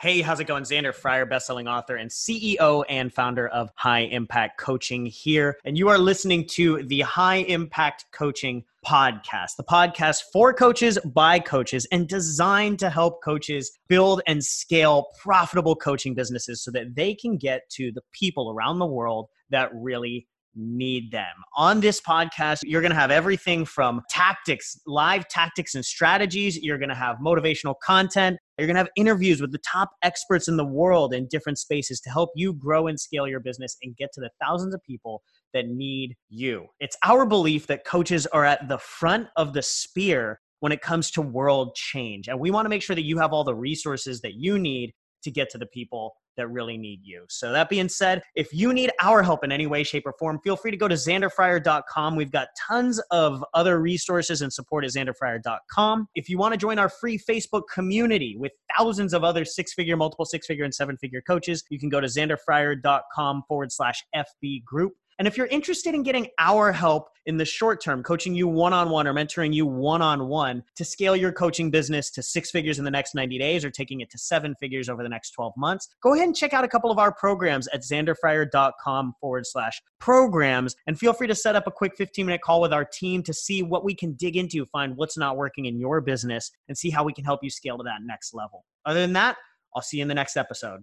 Hey, how's it going? Xander Fryer, bestselling author and CEO and founder of High Impact Coaching here. And you are listening to the High Impact Coaching podcast, the podcast for coaches by coaches and designed to help coaches build and scale profitable coaching businesses so that they can get to the people around the world that really need them. On this podcast, you're going to have everything from tactics, live tactics and strategies. You're going to have motivational content. You're going to have interviews with the top experts in the world in different spaces to help you grow and scale your business and get to the thousands of people that need you. It's our belief that coaches are at the front of the spear when it comes to world change. And we want to make sure that you have all the resources that you need to get to the people that really need you. So, that being said, if you need our help in any way, shape, or form, feel free to go to xanderfryer.com. We've got tons of other resources and support at xanderfryer.com. If you want to join our free Facebook community with thousands of other six figure, multiple six figure, and seven figure coaches, you can go to xanderfryer.com forward slash FB group. And if you're interested in getting our help in the short term, coaching you one on one or mentoring you one on one to scale your coaching business to six figures in the next 90 days or taking it to seven figures over the next 12 months, go ahead and check out a couple of our programs at xanderfryer.com forward slash programs. And feel free to set up a quick 15 minute call with our team to see what we can dig into, find what's not working in your business, and see how we can help you scale to that next level. Other than that, I'll see you in the next episode.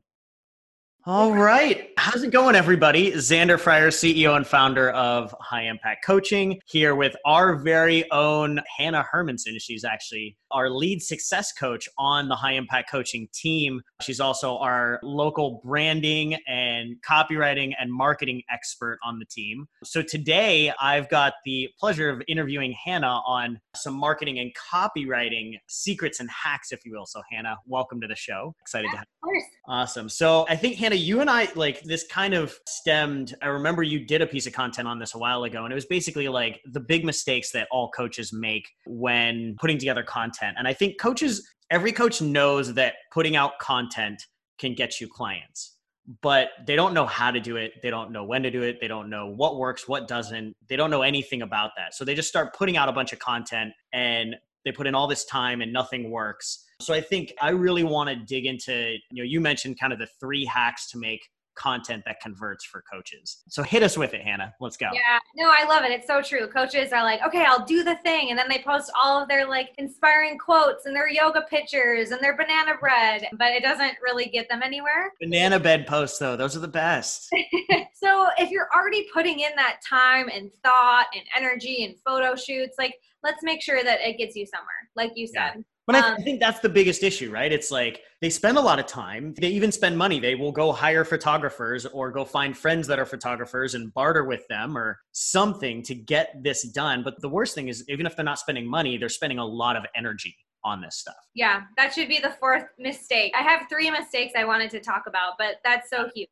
All right. How's it going, everybody? Xander Fryer, CEO and founder of High Impact Coaching, here with our very own Hannah Hermanson. She's actually our lead success coach on the High Impact Coaching team. She's also our local branding and copywriting and marketing expert on the team. So today, I've got the pleasure of interviewing Hannah on some marketing and copywriting secrets and hacks, if you will. So, Hannah, welcome to the show. Excited yeah, to have you. Of course. Awesome. So, I think, Hannah, you and I like this kind of stemmed. I remember you did a piece of content on this a while ago, and it was basically like the big mistakes that all coaches make when putting together content. And I think coaches, every coach knows that putting out content can get you clients but they don't know how to do it. They don't know when to do it. They don't know what works, what doesn't. They don't know anything about that. So they just start putting out a bunch of content and they put in all this time and nothing works. So I think I really want to dig into, you know, you mentioned kind of the three hacks to make content that converts for coaches. So hit us with it, Hannah. Let's go. Yeah, no, I love it. It's so true. Coaches are like, okay, I'll do the thing. And then they post all of their like inspiring quotes and their yoga pictures and their banana bread, but it doesn't really get them anywhere. Banana bed posts, though, those are the best. so if you're already putting in that time and thought and energy and photo shoots, like let's make sure that it gets you somewhere, like you said. Yeah. But I, th- I, think that's the biggest issue, right? It's like they spend a lot of time. They even spend money. They will go hire photographers or go find friends that are photographers and barter with them or something to get this done. But the worst thing is, even if they're not spending money, they're spending a lot of energy on this stuff. Yeah, that should be the fourth mistake. I have three mistakes I wanted to talk about, but that's so huge.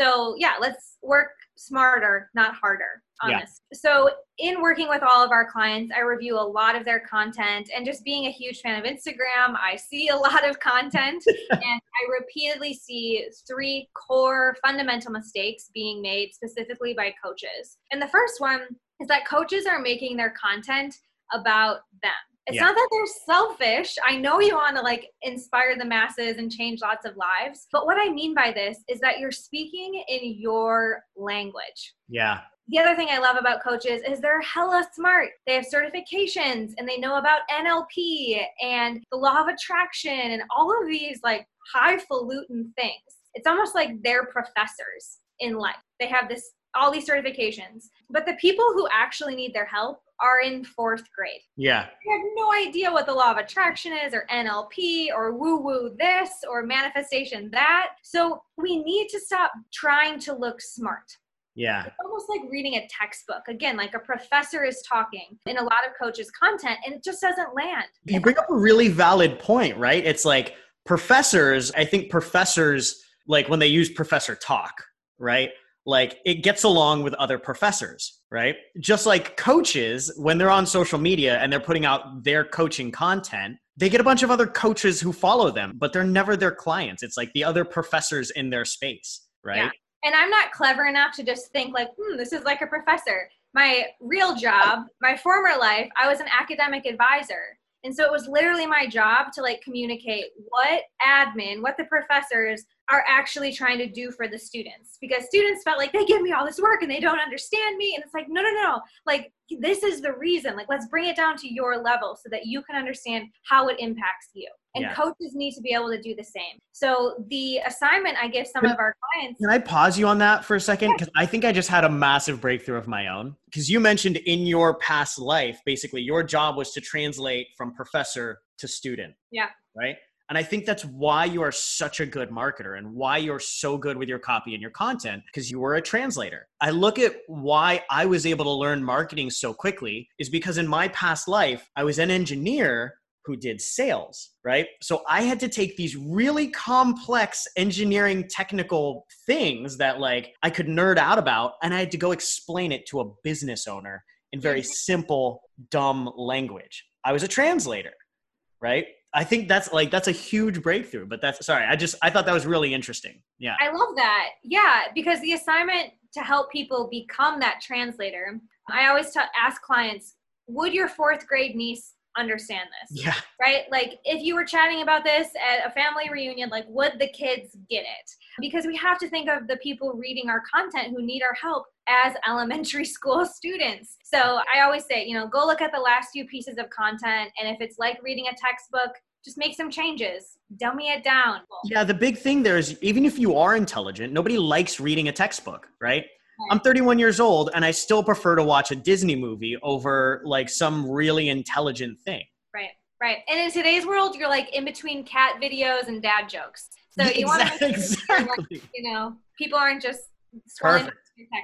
So, yeah, let's work smarter, not harder on yeah. So, in working with all of our clients, I review a lot of their content and just being a huge fan of Instagram, I see a lot of content and I repeatedly see three core fundamental mistakes being made specifically by coaches. And the first one is that coaches are making their content about them. It's yeah. not that they're selfish. I know you want to like inspire the masses and change lots of lives. But what I mean by this is that you're speaking in your language. Yeah. The other thing I love about coaches is they're hella smart. They have certifications and they know about NLP and the law of attraction and all of these like highfalutin things. It's almost like they're professors in life. They have this all these certifications. But the people who actually need their help are in fourth grade. Yeah. They have no idea what the law of attraction is, or NLP, or woo woo this, or manifestation that. So we need to stop trying to look smart. Yeah. It's almost like reading a textbook. Again, like a professor is talking in a lot of coaches' content, and it just doesn't land. You bring up a really valid point, right? It's like professors, I think professors, like when they use professor talk, right? Like it gets along with other professors, right? Just like coaches, when they're on social media and they're putting out their coaching content, they get a bunch of other coaches who follow them, but they're never their clients. It's like the other professors in their space, right? Yeah. And I'm not clever enough to just think like, hmm, this is like a professor. My real job, my former life, I was an academic advisor. And so it was literally my job to like communicate what admin, what the professors are actually trying to do for the students. Because students felt like they give me all this work and they don't understand me. And it's like no no no. Like this is the reason. Like let's bring it down to your level so that you can understand how it impacts you. And yeah. coaches need to be able to do the same. So the assignment i give some can, of our clients can i pause you on that for a second? Because yeah. i think i just had a massive breakthrough of my own. Because you mentioned in your past life basically your job was to translate from professor to student yeah. right and I think that's why you are such a good marketer and why you're so good with your copy and your content because you were a translator. I look at why I was able to learn marketing so quickly is because in my past life, I was an engineer who did sales, right? So I had to take these really complex engineering technical things that like I could nerd out about and I had to go explain it to a business owner in very simple dumb language. I was a translator, right? I think that's like that's a huge breakthrough. But that's sorry, I just I thought that was really interesting. Yeah. I love that. Yeah, because the assignment to help people become that translator, I always t- ask clients, would your fourth grade niece understand this? Yeah. Right? Like if you were chatting about this at a family reunion, like would the kids get it? Because we have to think of the people reading our content who need our help as elementary school students. So I always say, you know, go look at the last few pieces of content and if it's like reading a textbook, just make some changes dummy it down yeah the big thing there is even if you are intelligent nobody likes reading a textbook right? i'm 31 years old and i still prefer to watch a disney movie over like some really intelligent thing right right and in today's world you're like in between cat videos and dad jokes so you exactly, want to exactly. like, you know people aren't just Perfect.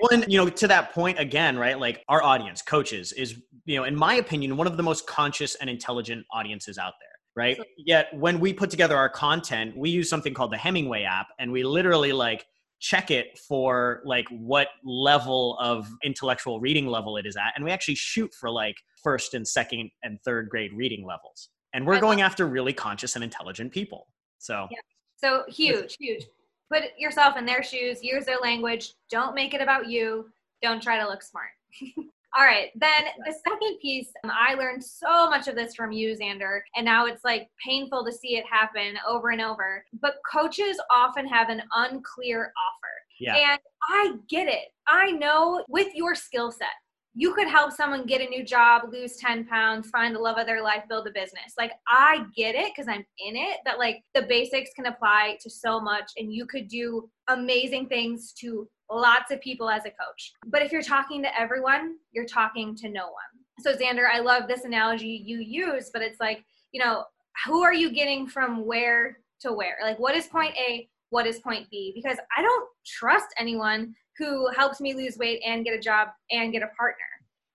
Well, and you know, to that point again, right? Like our audience, coaches, is you know, in my opinion, one of the most conscious and intelligent audiences out there right? So, Yet when we put together our content, we use something called the Hemingway app and we literally like check it for like what level of intellectual reading level it is at and we actually shoot for like first and second and third grade reading levels. And we're I going after really conscious and intelligent people. So yeah. So huge, huge. Put yourself in their shoes, use their language, don't make it about you, don't try to look smart. All right. Then the second piece, um, I learned so much of this from you, Xander, and now it's like painful to see it happen over and over. But coaches often have an unclear offer. Yeah. And I get it. I know with your skill set, you could help someone get a new job, lose 10 pounds, find the love of their life, build a business. Like, I get it because I'm in it, that like the basics can apply to so much and you could do amazing things to lots of people as a coach. But if you're talking to everyone, you're talking to no one. So, Xander, I love this analogy you use, but it's like, you know, who are you getting from where to where? Like, what is point A? What is point B? Because I don't trust anyone who helps me lose weight and get a job and get a partner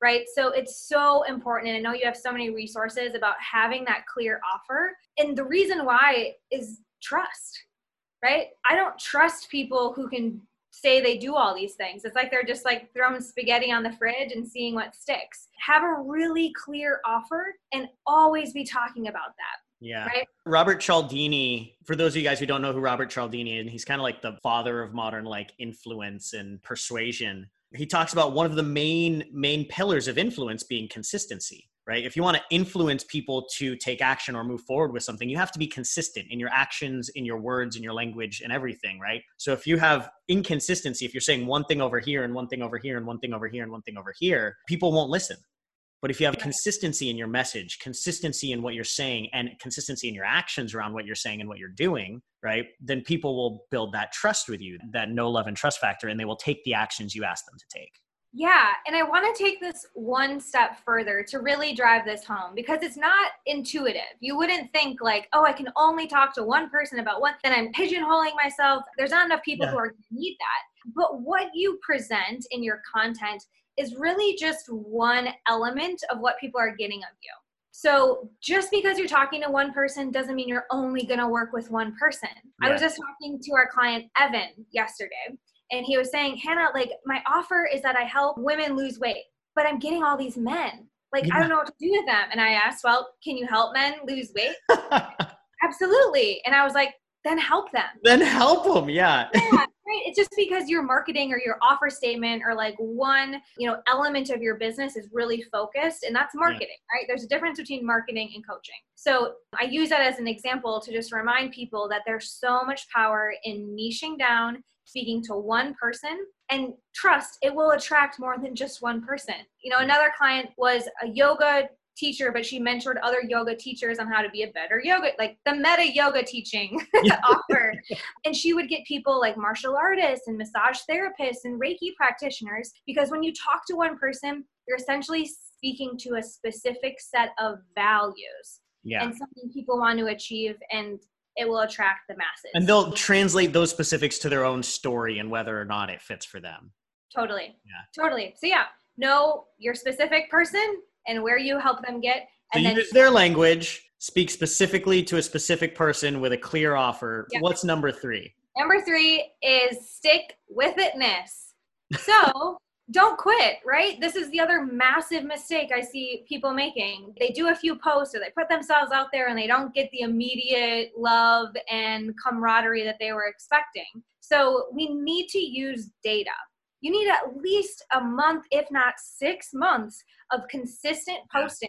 right? So it's so important. And I know you have so many resources about having that clear offer. And the reason why is trust, right? I don't trust people who can say they do all these things. It's like they're just like throwing spaghetti on the fridge and seeing what sticks. Have a really clear offer and always be talking about that. Yeah. Right? Robert Cialdini, for those of you guys who don't know who Robert Cialdini is, and he's kind of like the father of modern like influence and persuasion. He talks about one of the main main pillars of influence being consistency right? If you want to influence people to take action or move forward with something, you have to be consistent in your actions, in your words, in your language, and everything, right? So if you have inconsistency, if you're saying one thing over here and one thing over here and one thing over here and one thing over here, people won't listen. But if you have consistency in your message, consistency in what you're saying, and consistency in your actions around what you're saying and what you're doing, right, then people will build that trust with you, that no love, and trust factor, and they will take the actions you ask them to take. Yeah, and I want to take this one step further to really drive this home because it's not intuitive. You wouldn't think like, oh, I can only talk to one person about what, then I'm pigeonholing myself. There's not enough people yeah. who are going to need that. But what you present in your content is really just one element of what people are getting of you. So just because you're talking to one person doesn't mean you're only going to work with one person. Yeah. I was just talking to our client Evan yesterday and he was saying, Hannah, like my offer is that I help women lose weight, but I'm getting all these men. Like yeah. I don't know what to do with them. And I asked, Well, can you help men lose weight? Absolutely. And I was like, then help them. Then help them, yeah. yeah right. It's just because your marketing or your offer statement or like one, you know, element of your business is really focused and that's marketing, yeah. right? There's a difference between marketing and coaching. So I use that as an example to just remind people that there's so much power in niching down, speaking to one person and trust it will attract more than just one person. You know, another client was a yoga teacher, but she mentored other yoga teachers on how to be a better yoga, like the meta yoga teaching offer. And she would get people like martial artists and massage therapists and Reiki practitioners because when you talk to one person, you're essentially speaking to a specific set of values yeah. and something people want to achieve and it will attract the masses. And they'll translate those specifics to their own story and whether or not it fits for them. Totally. Yeah. Totally. So yeah, know your specific person and where you help them get. And so then use their language, speak specifically to a specific person with a clear offer. Yep. What's number three? Number three is stick with itness. So don't quit, right? This is the other massive mistake I see people making. They do a few posts or they put themselves out there and they don't get the immediate love and camaraderie that they were expecting. So we need to use data you need at least a month, if not six months, of consistent posting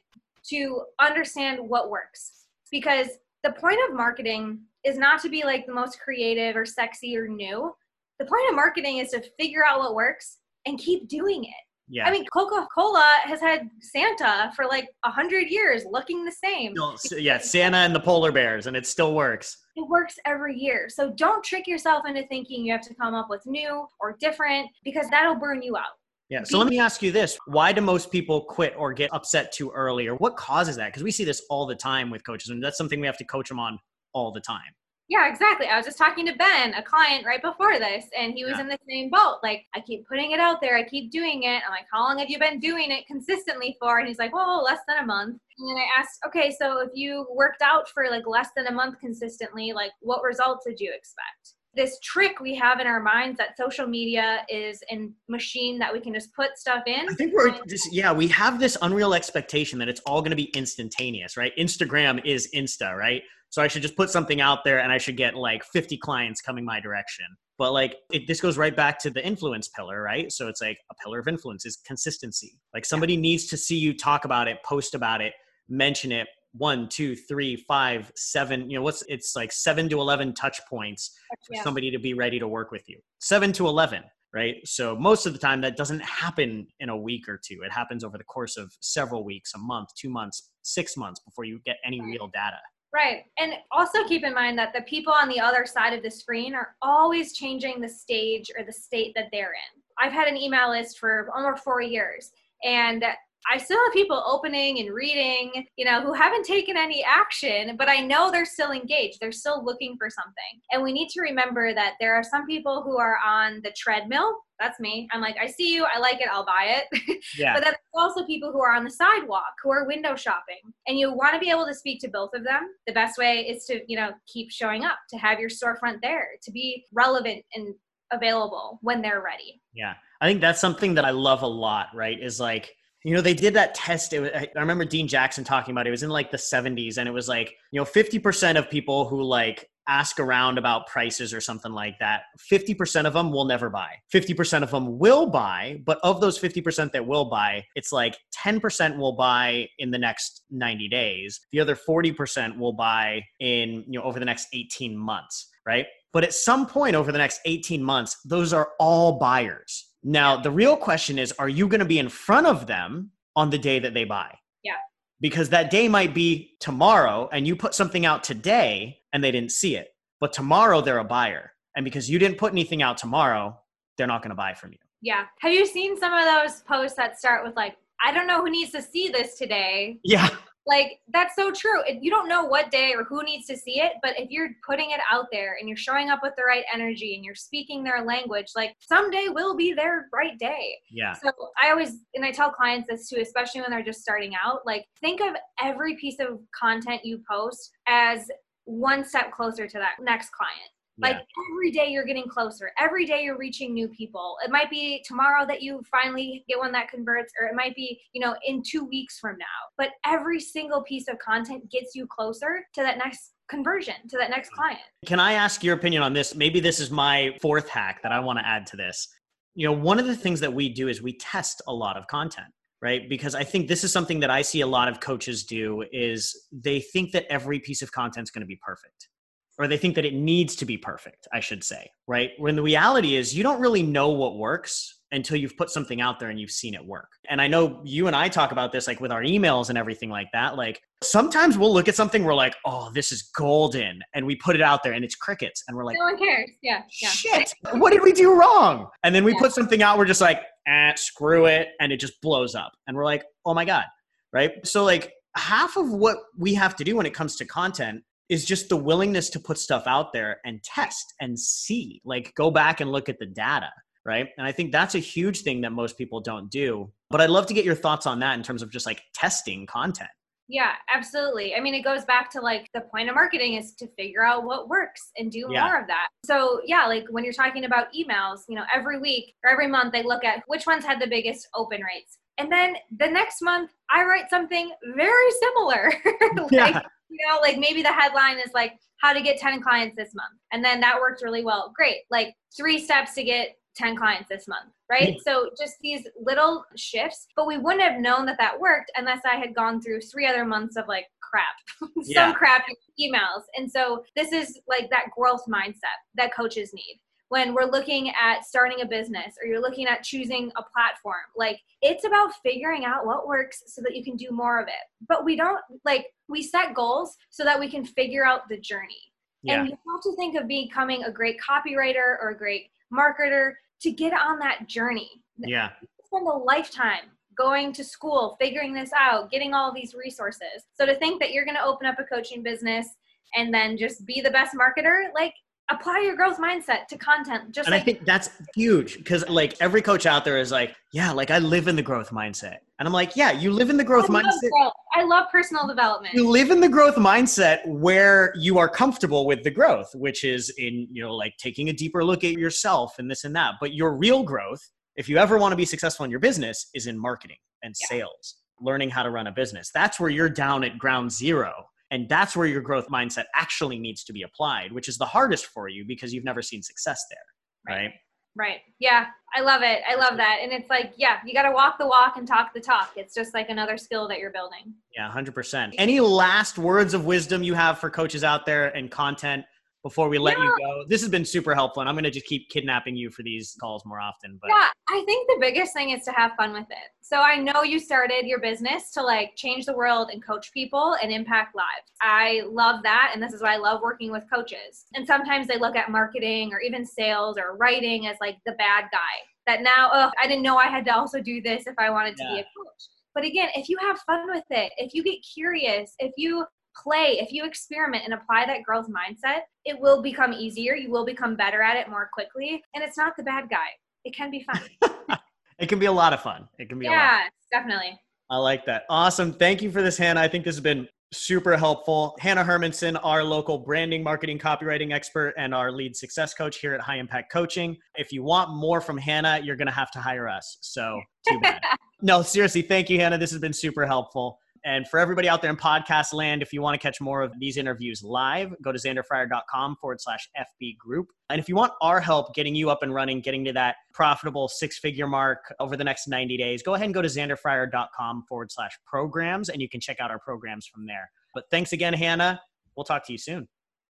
to understand what works. Because the point of marketing is not to be like the most creative or sexy or new. The point of marketing is to figure out what works and keep doing it. Yeah. I mean, Coca Cola has had Santa for like a hundred years, looking the same. No, yeah, Santa and the polar bears, and it still works. It works every year. So don't trick yourself into thinking you have to come up with new or different because that'll burn you out. Yeah. So let me ask you this. Why do most people quit or get upset too early? Or what causes that? Because we see this all the time with coaches, and that's something we have to coach them on all the time. Yeah, exactly. I was just talking to Ben, a client right before this, and he was yeah. in the same boat. Like, I keep putting it out there, I keep doing it. I'm like, how long have you been doing it consistently for? And he's like, well, less than a month. And then I asked, okay, so if you worked out for like less than a month consistently, like what results did you expect? This trick we have in our minds that social media is a machine that we can just put stuff in. I think we're just, yeah, we have this unreal expectation that it's all going to be instantaneous, right? Instagram is Insta, right? So I should just put something out there and I should get like 50 clients coming my direction. But like it, this goes right back to the influence pillar, right? So it's like a pillar of influence is consistency. Like somebody needs to see you talk about it, post about it, mention it one, two, three, five, seven, you know, what's it's like seven to 11 touch points for yeah. somebody to be ready to work with you. Seven to 11 right? So most of the time that doesn't happen in a week or two. It happens over the course of several weeks, a month, two months, six months before you get any real data. Right. And also keep in mind that the people on the other side of the screen are always changing the stage or the state that they're in. I've had an email list for almost four years and I still have people opening and reading, you know, who haven't taken any action, but I know they're still engaged. They're still looking for something. And we need to remember that there are some people who are on the treadmill that's me. I'm like, I see you, I like it, I'll buy it. Yeah. but then also people who are on the sidewalk, who are window shopping. And you want to be able to speak to both of them. The best way is to, you know, keep showing up, to have your storefront there, to be relevant and available when they're ready. Yeah. I think that's something that I love a lot, right? Is like, you know, they did that test. Was, I remember Dean Jackson talking about it. It was in like the 70s, and it was like, you know, 50% of people who like ask around about prices or something like that, 50% of them will never buy. 50% of them will buy, but of those 50% that will buy, it's like 10% will buy in the next 90 days. The other 40% will buy in, you know, over the next 18 months, right? But at some point over the next 18 months, those are all buyers. Now, the real question is are you going to be in front of them on the day that they buy? Yeah because that day might be tomorrow and you put something out today and they didn't see it. But tomorrow they're a buyer. And because you didn't put anything out tomorrow, they're not going to buy from you. Yeah. Have you seen some of those posts that start with like, I don't know who needs to see this today? Yeah. Like that's so true. You don't know what day or who needs to see it, but if you're putting it out there and you're showing up with the right energy and you're speaking their language, like someday will be their right day. Yeah. So I always and I tell clients this too, especially when they're just starting out, like think of every piece of content you post as one step closer to that next client. Like yeah. every day you're getting closer. Every day you're reaching new people. It might be tomorrow that you finally get one that converts, or it might be, you know, in two weeks from now. But every single piece of content gets you closer to that next conversion to that next mm. client. Can I ask your opinion on this? Maybe this is my fourth hack that I want to add to this. You know, one of the things that we do is we test a lot of content right because i think this is something that i see a lot of coaches do is they think that every piece of content is going to be perfect or they think that it needs to be perfect i should say right when the reality is you don't really know what works until you've put something out there and you've seen it work. And I know you and I talk about this like with our emails and everything like that. Like sometimes we'll look at something, we're like, oh, this is golden. And we put it out there and it's crickets. And we're like, no one cares. Yeah. yeah. Shit. what did we do wrong? And then we yeah. put something out, we're just like, eh, screw it. And it just blows up. And we're like, oh my God. Right. So, like, half of what we have to do when it comes to content is just the willingness to put stuff out there and test and see, like, go back and look at the data right? And I think that's a huge thing that most people don't do. But I'd love to get your thoughts on that in terms of just like testing content. Yeah, absolutely. I mean, it goes back to like the point of marketing is to figure out what works and do yeah. more of that. So, yeah, like when you're talking about emails, you know, every week or every month, they look at which ones had the biggest open rates. And then the next month, I write something very similar. like, yeah. you know, like maybe the headline is like, how to get 10 clients this month. And then that worked really well. Great. Like three steps to get 10 clients this month, right? Mm-hmm. So just these little shifts, but we wouldn't have known that that worked unless I had gone through three other months of like crap, some yeah. crap emails. And so this is like that growth mindset that coaches need. When we're looking at starting a business or you're looking at choosing a platform, like it's about figuring out what works so that you can do more of it. But we don't like, we set goals so that we can figure out the journey. Yeah. And you have to think of becoming a great copywriter or a great marketer to get on that journey. Yeah. Spend a lifetime going to school, figuring this out, getting all these resources. So to think that you're going to open up a coaching business and then just be the best marketer, like apply your growth mindset to content just and like- i think that's huge because like every coach out there is like yeah like i live in the growth mindset. And i'm like yeah you live in the growth I mindset. growth. i love personal development. You live in the growth mindset where you are comfortable with the growth which is in you know like taking a deeper look at yourself and this and that. But your real growth if you ever want to be successful in your business is in marketing and yeah. sales learning how to run a business. That's where you're down at ground zero and that's where your growth mindset actually needs to be applied, which is the hardest for you because you've never seen success there. Right. right? Right. Yeah. I love it. I love that. And it's like, yeah, you got to walk the walk and talk the talk. It's just like another skill that you're building. Yeah, 100%. Any last words of wisdom you have for coaches out there and content before we let yeah. you go. This has been super helpful, and I'm going to just keep kidnapping you for these calls more often. But yeah, I think the biggest thing is to have fun with it. So I know you started your business to like change the world and coach people and impact lives. I love that, and this is why I love working with coaches. And sometimes they look at marketing or even sales or writing as like the bad guy. That now, oh, I didn't know I had to also do this if I wanted to yeah. be a coach. But again, if you have fun with it, if you get curious, if you play, if you experiment and apply that growth mindset, it will become easier. You will become better at it more quickly. And it's not the bad guy. It can be fun. it can be a lot of fun. It can be yeah, definitely. I like that. Awesome. Thank you for this, Hannah. I think this has been super helpful. Hannah Hermanson, our local branding, marketing, copywriting expert, and our lead success coach here at High Impact Coaching. If you want more from Hannah, you're going to have to hire us. So, too bad. no, seriously, thank you, Hannah. This has been super helpful. And for everybody out there in podcast land, if you want to catch more of these interviews live, go to xanderfryer.com forward slash FB group. And if you want our help getting you up and running, getting to that profitable six figure mark over the next 90 days, go ahead and go to xanderfryer.com forward slash programs and you can check out our programs from there. But thanks again, Hannah. We'll talk to you soon.